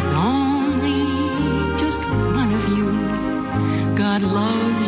there's only just one of you. God loves.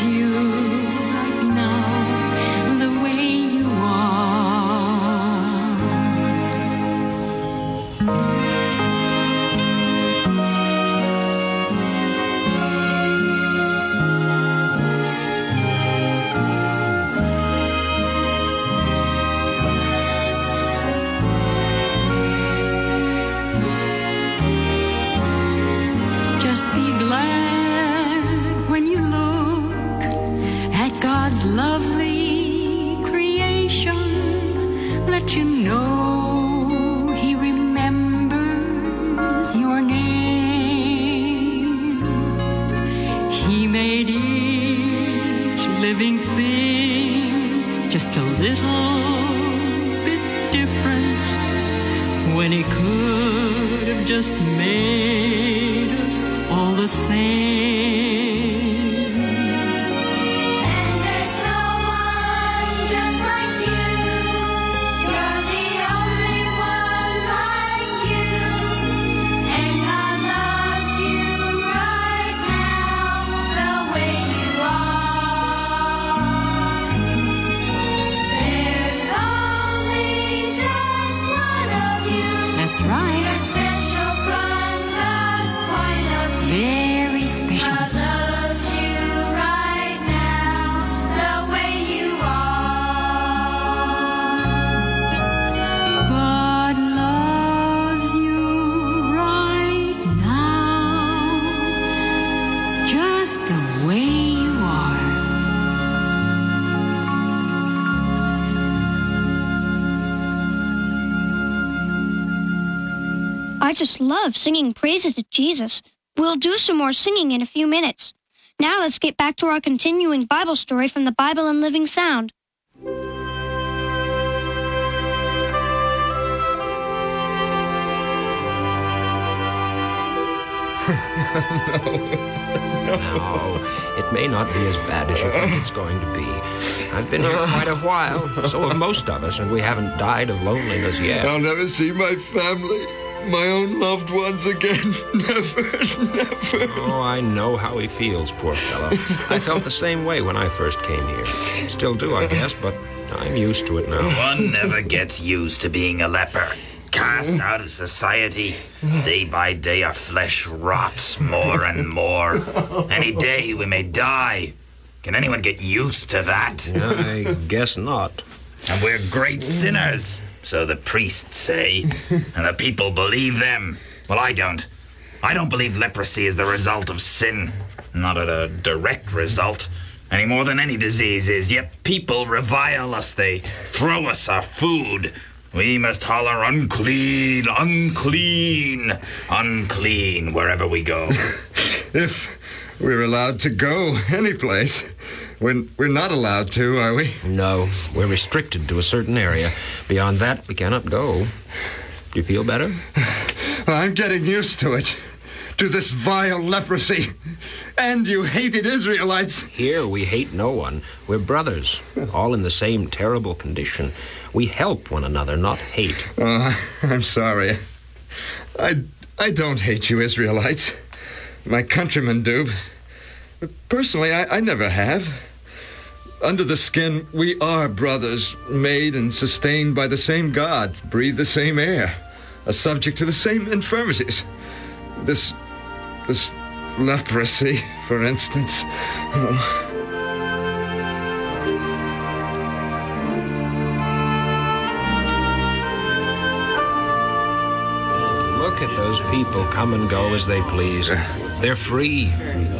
Just a little bit different when he could have just made us all the same. I just love singing praises to Jesus. We'll do some more singing in a few minutes. Now let's get back to our continuing Bible story from the Bible in Living Sound. No, it may not be as bad as you think it's going to be. I've been here quite a while. So have most of us, and we haven't died of loneliness yet. I'll never see my family, my own loved ones again. never, never. Oh, I know how he feels, poor fellow. I felt the same way when I first came here. Still do, I guess, but I'm used to it now. One never gets used to being a leper. Cast out of society. Day by day, our flesh rots more and more. Any day we may die. Can anyone get used to that? I guess not. And we're great sinners, so the priests say. And the people believe them. Well, I don't. I don't believe leprosy is the result of sin. Not a direct result. Any more than any disease is. Yet people revile us. They throw us our food. We must holler unclean, unclean, unclean wherever we go. If we're allowed to go any place, we're, we're not allowed to, are we? No, we're restricted to a certain area. Beyond that, we cannot go. Do you feel better? I'm getting used to it. To this vile leprosy. And you hated Israelites. Here, we hate no one. We're brothers, all in the same terrible condition. We help one another, not hate. Oh, I'm sorry. I, I don't hate you, Israelites. My countrymen do. Personally, I, I never have. Under the skin, we are brothers, made and sustained by the same God, breathe the same air, are subject to the same infirmities. This. this leprosy, for instance. Oh. Look at those people come and go as they please. They're free.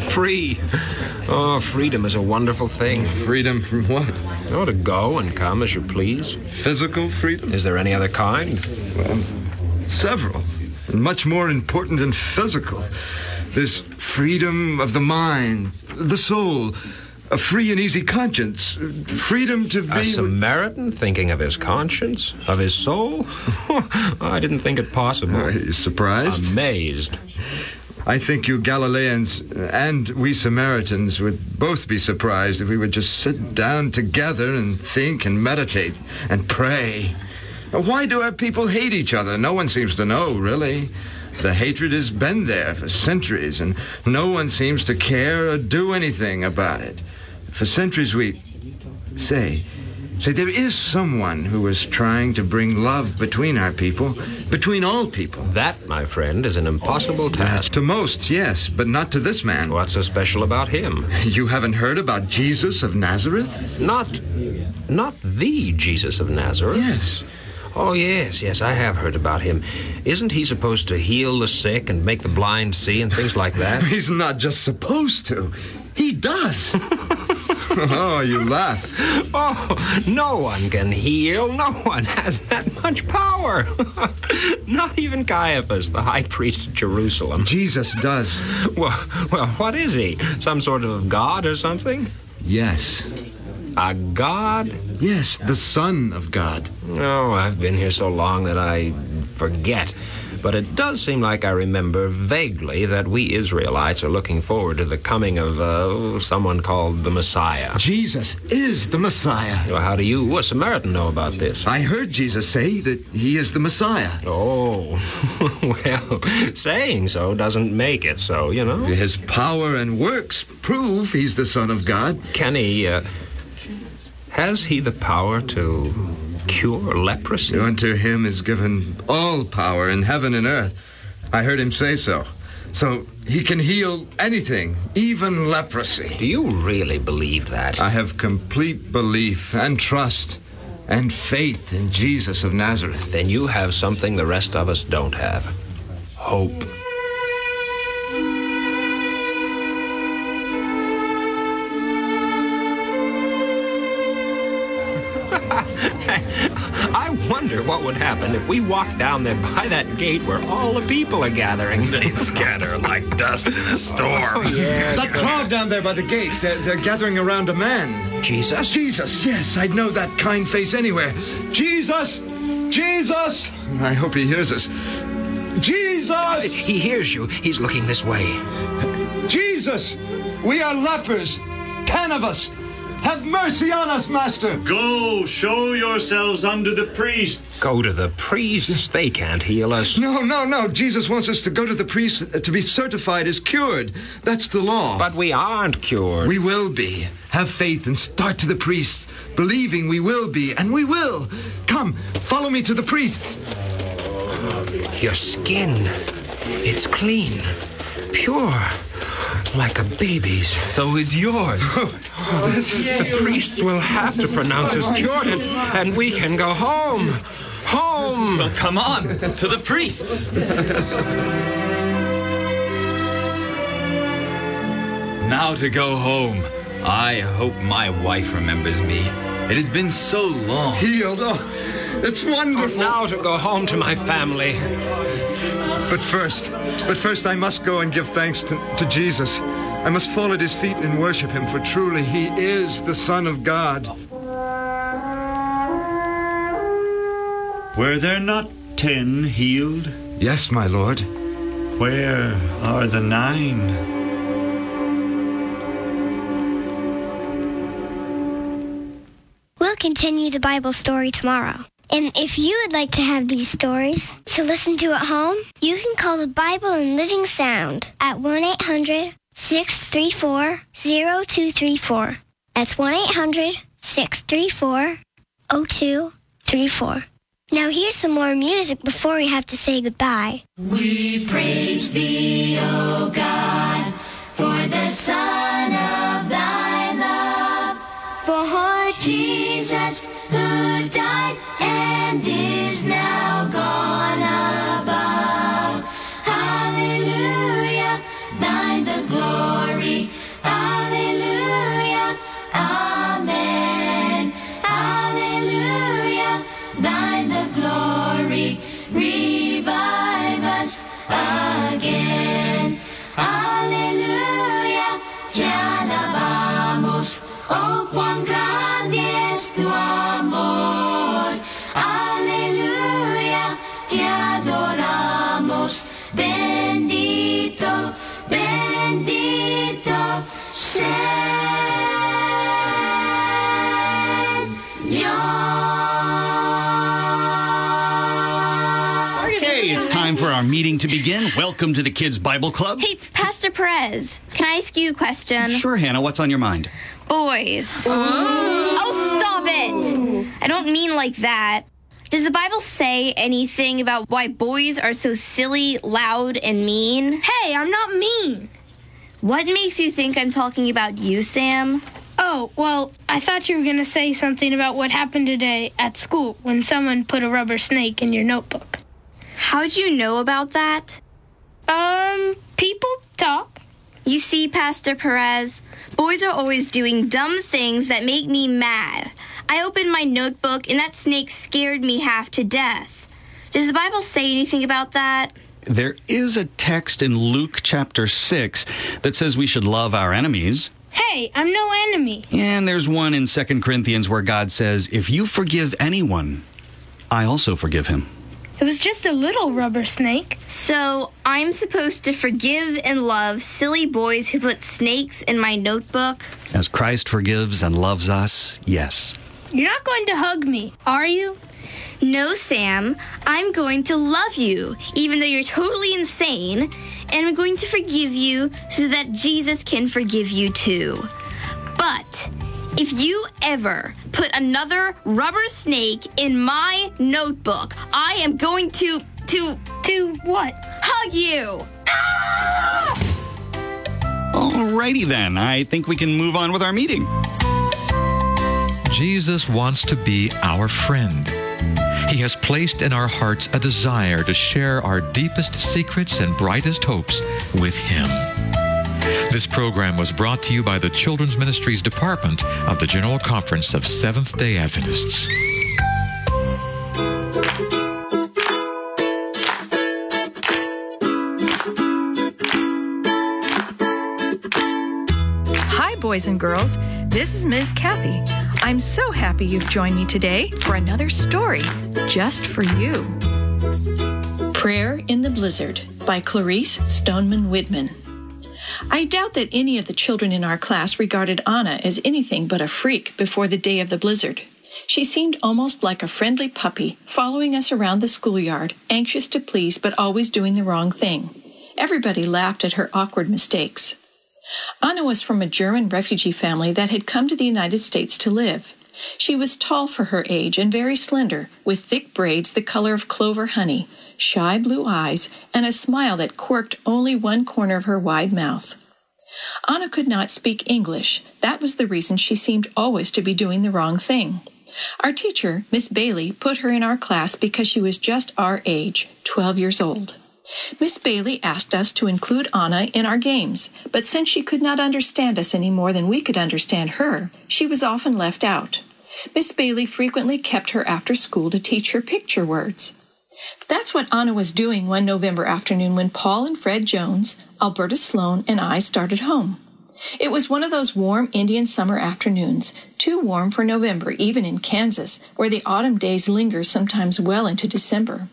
Free. Oh, freedom is a wonderful thing. Freedom from what? Oh, to go and come as you please. Physical freedom? Is there any other kind? Well, several. And much more important than physical. This freedom of the mind, the soul, a free and easy conscience, freedom to be. A Samaritan thinking of his conscience, of his soul? I didn't think it possible. Are you surprised? Amazed. I think you Galileans and we Samaritans would both be surprised if we would just sit down together and think and meditate and pray. Why do our people hate each other? No one seems to know, really. The hatred has been there for centuries, and no one seems to care or do anything about it. For centuries, we say, say, there is someone who is trying to bring love between our people, between all people. That, my friend, is an impossible task. To most, yes, but not to this man. What's so special about him? You haven't heard about Jesus of Nazareth? Not, not the Jesus of Nazareth. Yes. Oh, yes, yes, I have heard about him. Isn't he supposed to heal the sick and make the blind see and things like that? He's not just supposed to, he does. oh, you laugh. Oh, no one can heal. No one has that much power. Not even Caiaphas, the high priest of Jerusalem. Jesus does. Well, well, what is he? Some sort of god or something? Yes. A god? Yes, the Son of God. Oh, I've been here so long that I forget. But it does seem like I remember vaguely that we Israelites are looking forward to the coming of uh, someone called the Messiah. Jesus is the Messiah. Well, how do you, a Samaritan, know about this? I heard Jesus say that he is the Messiah. Oh, well, saying so doesn't make it so, you know. His power and works prove he's the Son of God. Can he, uh, has he the power to cure leprosy? Unto him is given all power in heaven and earth. I heard him say so. So he can heal anything, even leprosy. Do you really believe that? I have complete belief and trust and faith in Jesus of Nazareth. Then you have something the rest of us don't have hope. Wonder what would happen if we walked down there by that gate where all the people are gathering. They'd scatter like dust in a storm. Oh, yes. That crowd down there by the gate, they're, they're gathering around a man. Jesus? Jesus, yes, I'd know that kind face anywhere. Jesus! Jesus! I hope he hears us. Jesus! He hears you. He's looking this way. Jesus! We are lepers. Ten of us. Have mercy on us, Master. Go, show yourselves unto the priests. Go to the priests. They can't heal us. No, no, no. Jesus wants us to go to the priest uh, to be certified as cured. That's the law. But we aren't cured. we will be. Have faith and start to the priests, believing we will be, and we will. Come, follow me to the priests. Your skin. It's clean. Pure. Like a baby's. So is yours. The priests will have to pronounce us cured, and, and we can go home. Home! Well, come on, to the priests. now to go home. I hope my wife remembers me. It has been so long. Healed. Oh, it's wonderful. Now to go home to my family. But first, but first I must go and give thanks to, to Jesus. I must fall at his feet and worship him, for truly he is the Son of God. Were there not ten healed? Yes, my Lord. Where are the nine? We'll continue the Bible story tomorrow. And if you would like to have these stories to listen to at home, you can call the Bible in Living Sound at 1 800 634 0234. That's 1 800 634 0234. Now here's some more music before we have to say goodbye. We praise thee, O oh God, for the Son Okay, it's time for our meeting to begin. Welcome to the Kids Bible Club. Hey, Pastor Perez, can I ask you a question? Sure, Hannah, what's on your mind? Boys. Oh, stop it! I don't mean like that. Does the Bible say anything about why boys are so silly, loud, and mean? Hey, I'm not mean. What makes you think I'm talking about you, Sam? Oh, well, I thought you were going to say something about what happened today at school when someone put a rubber snake in your notebook. How'd you know about that? Um, people talk. You see, Pastor Perez, boys are always doing dumb things that make me mad. I opened my notebook and that snake scared me half to death. Does the Bible say anything about that? There is a text in Luke chapter 6 that says we should love our enemies. Hey, I'm no enemy. And there's one in 2 Corinthians where God says, If you forgive anyone, I also forgive him. It was just a little rubber snake. So I'm supposed to forgive and love silly boys who put snakes in my notebook? As Christ forgives and loves us, yes. You're not going to hug me, are you? No, Sam. I'm going to love you, even though you're totally insane, and I'm going to forgive you so that Jesus can forgive you too. But if you ever put another rubber snake in my notebook, I am going to to to what? Hug you. Ah! Alrighty then, I think we can move on with our meeting. Jesus wants to be our friend. He has placed in our hearts a desire to share our deepest secrets and brightest hopes with Him. This program was brought to you by the Children's Ministries Department of the General Conference of Seventh day Adventists. Hi, boys and girls. This is Ms. Kathy. I'm so happy you've joined me today for another story just for you. Prayer in the Blizzard by Clarice Stoneman Whitman. I doubt that any of the children in our class regarded Anna as anything but a freak before the day of the blizzard. She seemed almost like a friendly puppy, following us around the schoolyard, anxious to please but always doing the wrong thing. Everybody laughed at her awkward mistakes. Anna was from a German refugee family that had come to the United States to live. She was tall for her age and very slender, with thick braids the color of clover honey, shy blue eyes, and a smile that quirked only one corner of her wide mouth. Anna could not speak English. That was the reason she seemed always to be doing the wrong thing. Our teacher, Miss Bailey, put her in our class because she was just our age, 12 years old. Miss Bailey asked us to include Anna in our games, but since she could not understand us any more than we could understand her, she was often left out. Miss Bailey frequently kept her after school to teach her picture words. That's what Anna was doing one November afternoon when Paul and Fred Jones, Alberta Sloan, and I started home. It was one of those warm Indian summer afternoons, too warm for November even in Kansas, where the autumn days linger sometimes well into December.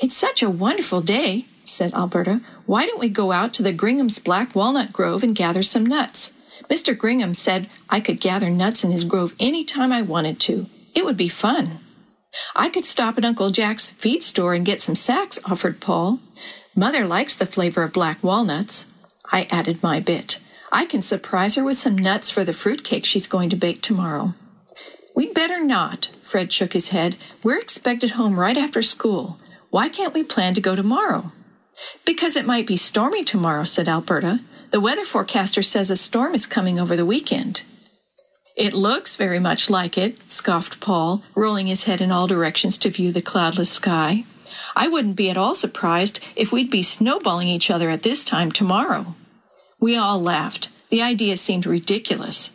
It's such a wonderful day, said Alberta. Why don't we go out to the Gringham's Black Walnut Grove and gather some nuts? Mr. Gringham said I could gather nuts in his grove any time I wanted to. It would be fun. I could stop at Uncle Jack's feed store and get some sacks, offered Paul. Mother likes the flavor of black walnuts. I added my bit. I can surprise her with some nuts for the fruit cake she's going to bake tomorrow. We'd better not, Fred shook his head. We're expected home right after school. Why can't we plan to go tomorrow? Because it might be stormy tomorrow, said Alberta. The weather forecaster says a storm is coming over the weekend. It looks very much like it, scoffed Paul, rolling his head in all directions to view the cloudless sky. I wouldn't be at all surprised if we'd be snowballing each other at this time tomorrow. We all laughed. The idea seemed ridiculous.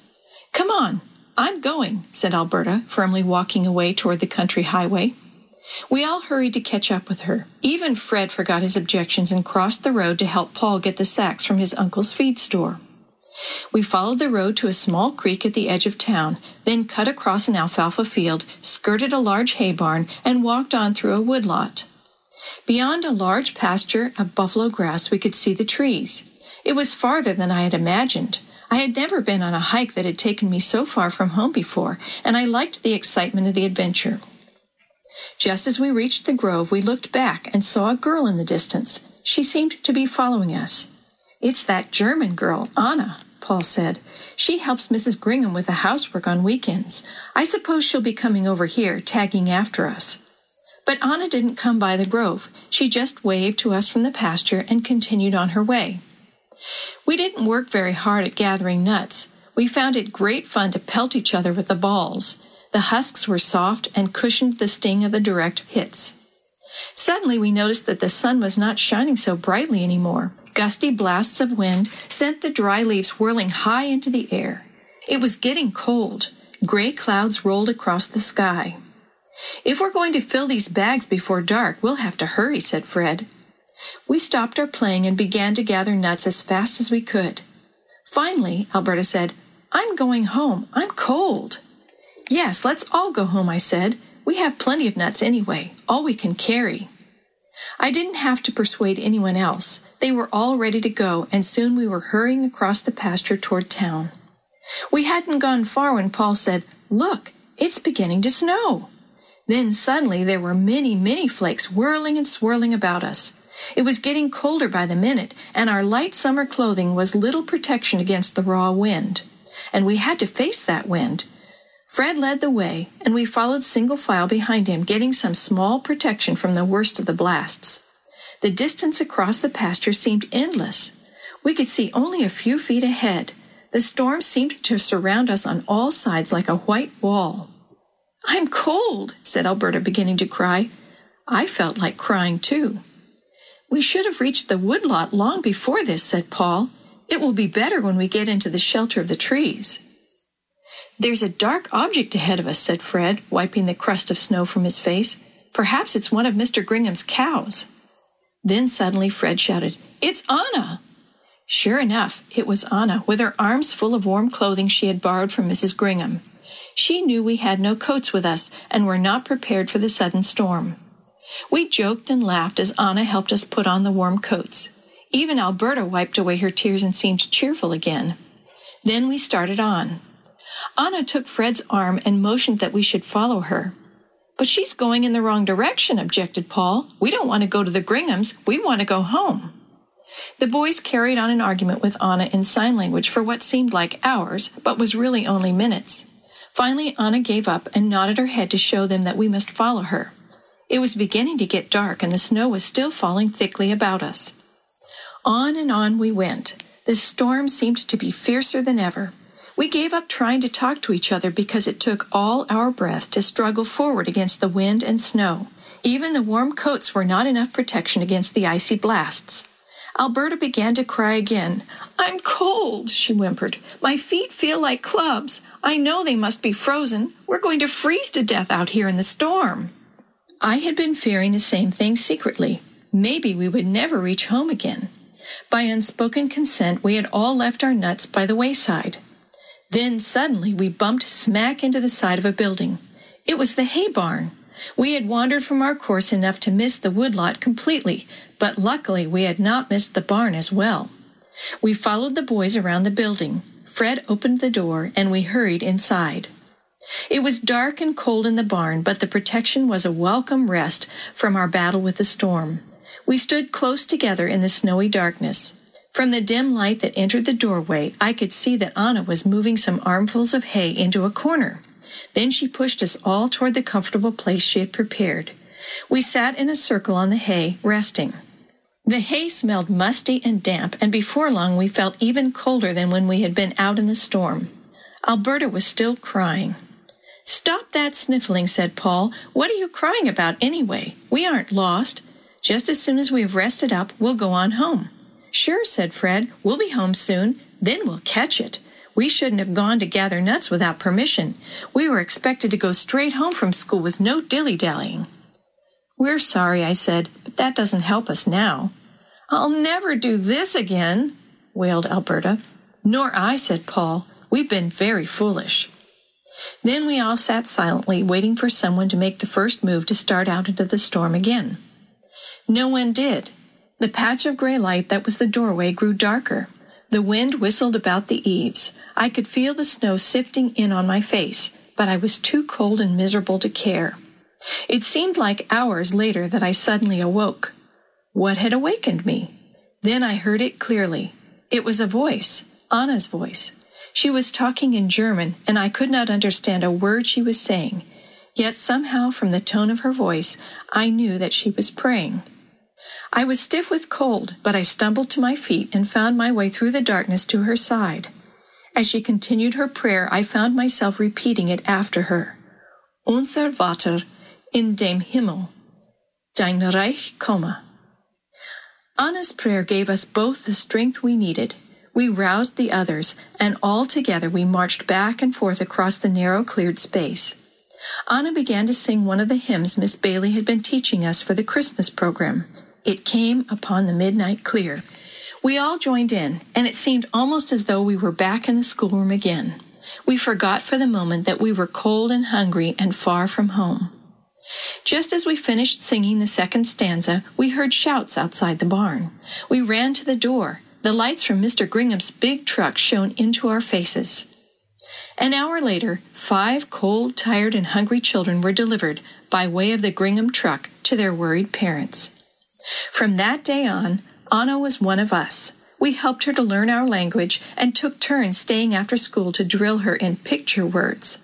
Come on, I'm going, said Alberta, firmly walking away toward the country highway. We all hurried to catch up with her. Even Fred forgot his objections and crossed the road to help Paul get the sacks from his uncle's feed store. We followed the road to a small creek at the edge of town, then cut across an alfalfa field, skirted a large hay barn, and walked on through a woodlot. Beyond a large pasture of buffalo grass, we could see the trees. It was farther than I had imagined. I had never been on a hike that had taken me so far from home before, and I liked the excitement of the adventure. Just as we reached the grove, we looked back and saw a girl in the distance. She seemed to be following us. It's that German girl, Anna, Paul said. She helps Mrs. Gringham with the housework on weekends. I suppose she'll be coming over here, tagging after us. But Anna didn't come by the grove. She just waved to us from the pasture and continued on her way. We didn't work very hard at gathering nuts. We found it great fun to pelt each other with the balls. The husks were soft and cushioned the sting of the direct hits. Suddenly, we noticed that the sun was not shining so brightly anymore. Gusty blasts of wind sent the dry leaves whirling high into the air. It was getting cold. Gray clouds rolled across the sky. If we're going to fill these bags before dark, we'll have to hurry, said Fred. We stopped our playing and began to gather nuts as fast as we could. Finally, Alberta said, I'm going home. I'm cold. Yes, let's all go home, I said. We have plenty of nuts anyway, all we can carry. I didn't have to persuade anyone else. They were all ready to go, and soon we were hurrying across the pasture toward town. We hadn't gone far when Paul said, Look, it's beginning to snow. Then suddenly there were many, many flakes whirling and swirling about us. It was getting colder by the minute, and our light summer clothing was little protection against the raw wind. And we had to face that wind. Fred led the way, and we followed single file behind him, getting some small protection from the worst of the blasts. The distance across the pasture seemed endless. We could see only a few feet ahead. The storm seemed to surround us on all sides like a white wall. I'm cold, said Alberta, beginning to cry. I felt like crying too. We should have reached the woodlot long before this, said Paul. It will be better when we get into the shelter of the trees. There's a dark object ahead of us, said Fred, wiping the crust of snow from his face. Perhaps it's one of Mr. Gringham's cows. Then suddenly Fred shouted, It's Anna! Sure enough, it was Anna, with her arms full of warm clothing she had borrowed from Mrs. Gringham. She knew we had no coats with us and were not prepared for the sudden storm. We joked and laughed as Anna helped us put on the warm coats. Even Alberta wiped away her tears and seemed cheerful again. Then we started on. Anna took Fred's arm and motioned that we should follow her. But she's going in the wrong direction, objected Paul. We don't want to go to the Gringhams. We want to go home. The boys carried on an argument with Anna in sign language for what seemed like hours, but was really only minutes. Finally, Anna gave up and nodded her head to show them that we must follow her. It was beginning to get dark, and the snow was still falling thickly about us. On and on we went. The storm seemed to be fiercer than ever. We gave up trying to talk to each other because it took all our breath to struggle forward against the wind and snow. Even the warm coats were not enough protection against the icy blasts. Alberta began to cry again. I'm cold, she whimpered. My feet feel like clubs. I know they must be frozen. We're going to freeze to death out here in the storm. I had been fearing the same thing secretly. Maybe we would never reach home again. By unspoken consent, we had all left our nuts by the wayside. Then suddenly we bumped smack into the side of a building. It was the hay barn. We had wandered from our course enough to miss the woodlot completely, but luckily we had not missed the barn as well. We followed the boys around the building. Fred opened the door and we hurried inside. It was dark and cold in the barn, but the protection was a welcome rest from our battle with the storm. We stood close together in the snowy darkness. From the dim light that entered the doorway, I could see that Anna was moving some armfuls of hay into a corner. Then she pushed us all toward the comfortable place she had prepared. We sat in a circle on the hay, resting. The hay smelled musty and damp, and before long we felt even colder than when we had been out in the storm. Alberta was still crying. Stop that sniffling, said Paul. What are you crying about anyway? We aren't lost. Just as soon as we have rested up, we'll go on home. Sure, said Fred. We'll be home soon. Then we'll catch it. We shouldn't have gone to gather nuts without permission. We were expected to go straight home from school with no dilly dallying. We're sorry, I said, but that doesn't help us now. I'll never do this again, wailed Alberta. Nor I, said Paul. We've been very foolish. Then we all sat silently, waiting for someone to make the first move to start out into the storm again. No one did. The patch of gray light that was the doorway grew darker. The wind whistled about the eaves. I could feel the snow sifting in on my face, but I was too cold and miserable to care. It seemed like hours later that I suddenly awoke. What had awakened me? Then I heard it clearly. It was a voice, Anna's voice. She was talking in German, and I could not understand a word she was saying. Yet somehow, from the tone of her voice, I knew that she was praying. I was stiff with cold, but I stumbled to my feet and found my way through the darkness to her side. As she continued her prayer, I found myself repeating it after her. Unser Vater in dem Himmel, dein Reich komme. Anna's prayer gave us both the strength we needed. We roused the others, and all together we marched back and forth across the narrow cleared space. Anna began to sing one of the hymns Miss Bailey had been teaching us for the Christmas program. It came upon the midnight clear. We all joined in, and it seemed almost as though we were back in the schoolroom again. We forgot for the moment that we were cold and hungry and far from home. Just as we finished singing the second stanza, we heard shouts outside the barn. We ran to the door. The lights from Mr. Gringham's big truck shone into our faces. An hour later, five cold, tired, and hungry children were delivered by way of the Gringham truck to their worried parents. From that day on, Anna was one of us. We helped her to learn our language and took turns staying after school to drill her in picture words.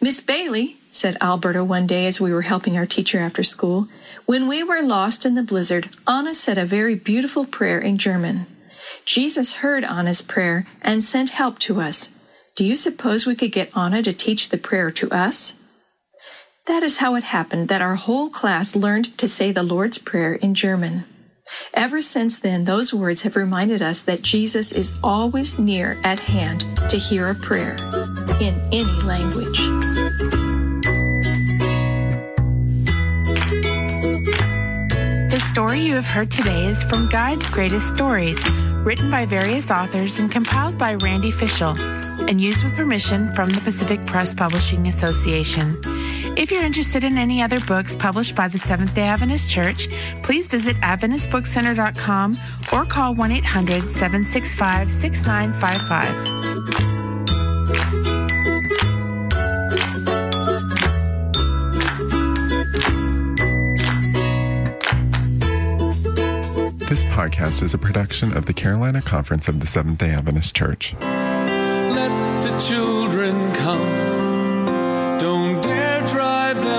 Miss Bailey, said Alberta one day as we were helping our teacher after school, when we were lost in the blizzard, Anna said a very beautiful prayer in German. Jesus heard Anna's prayer and sent help to us. Do you suppose we could get Anna to teach the prayer to us? That is how it happened that our whole class learned to say the Lord's Prayer in German. Ever since then, those words have reminded us that Jesus is always near at hand to hear a prayer in any language. The story you have heard today is from Guide's Greatest Stories, written by various authors and compiled by Randy Fishell, and used with permission from the Pacific Press Publishing Association. If you're interested in any other books published by the Seventh day Adventist Church, please visit AdventistBookCenter.com or call 1 800 765 6955. This podcast is a production of the Carolina Conference of the Seventh day Adventist Church. Let the children come.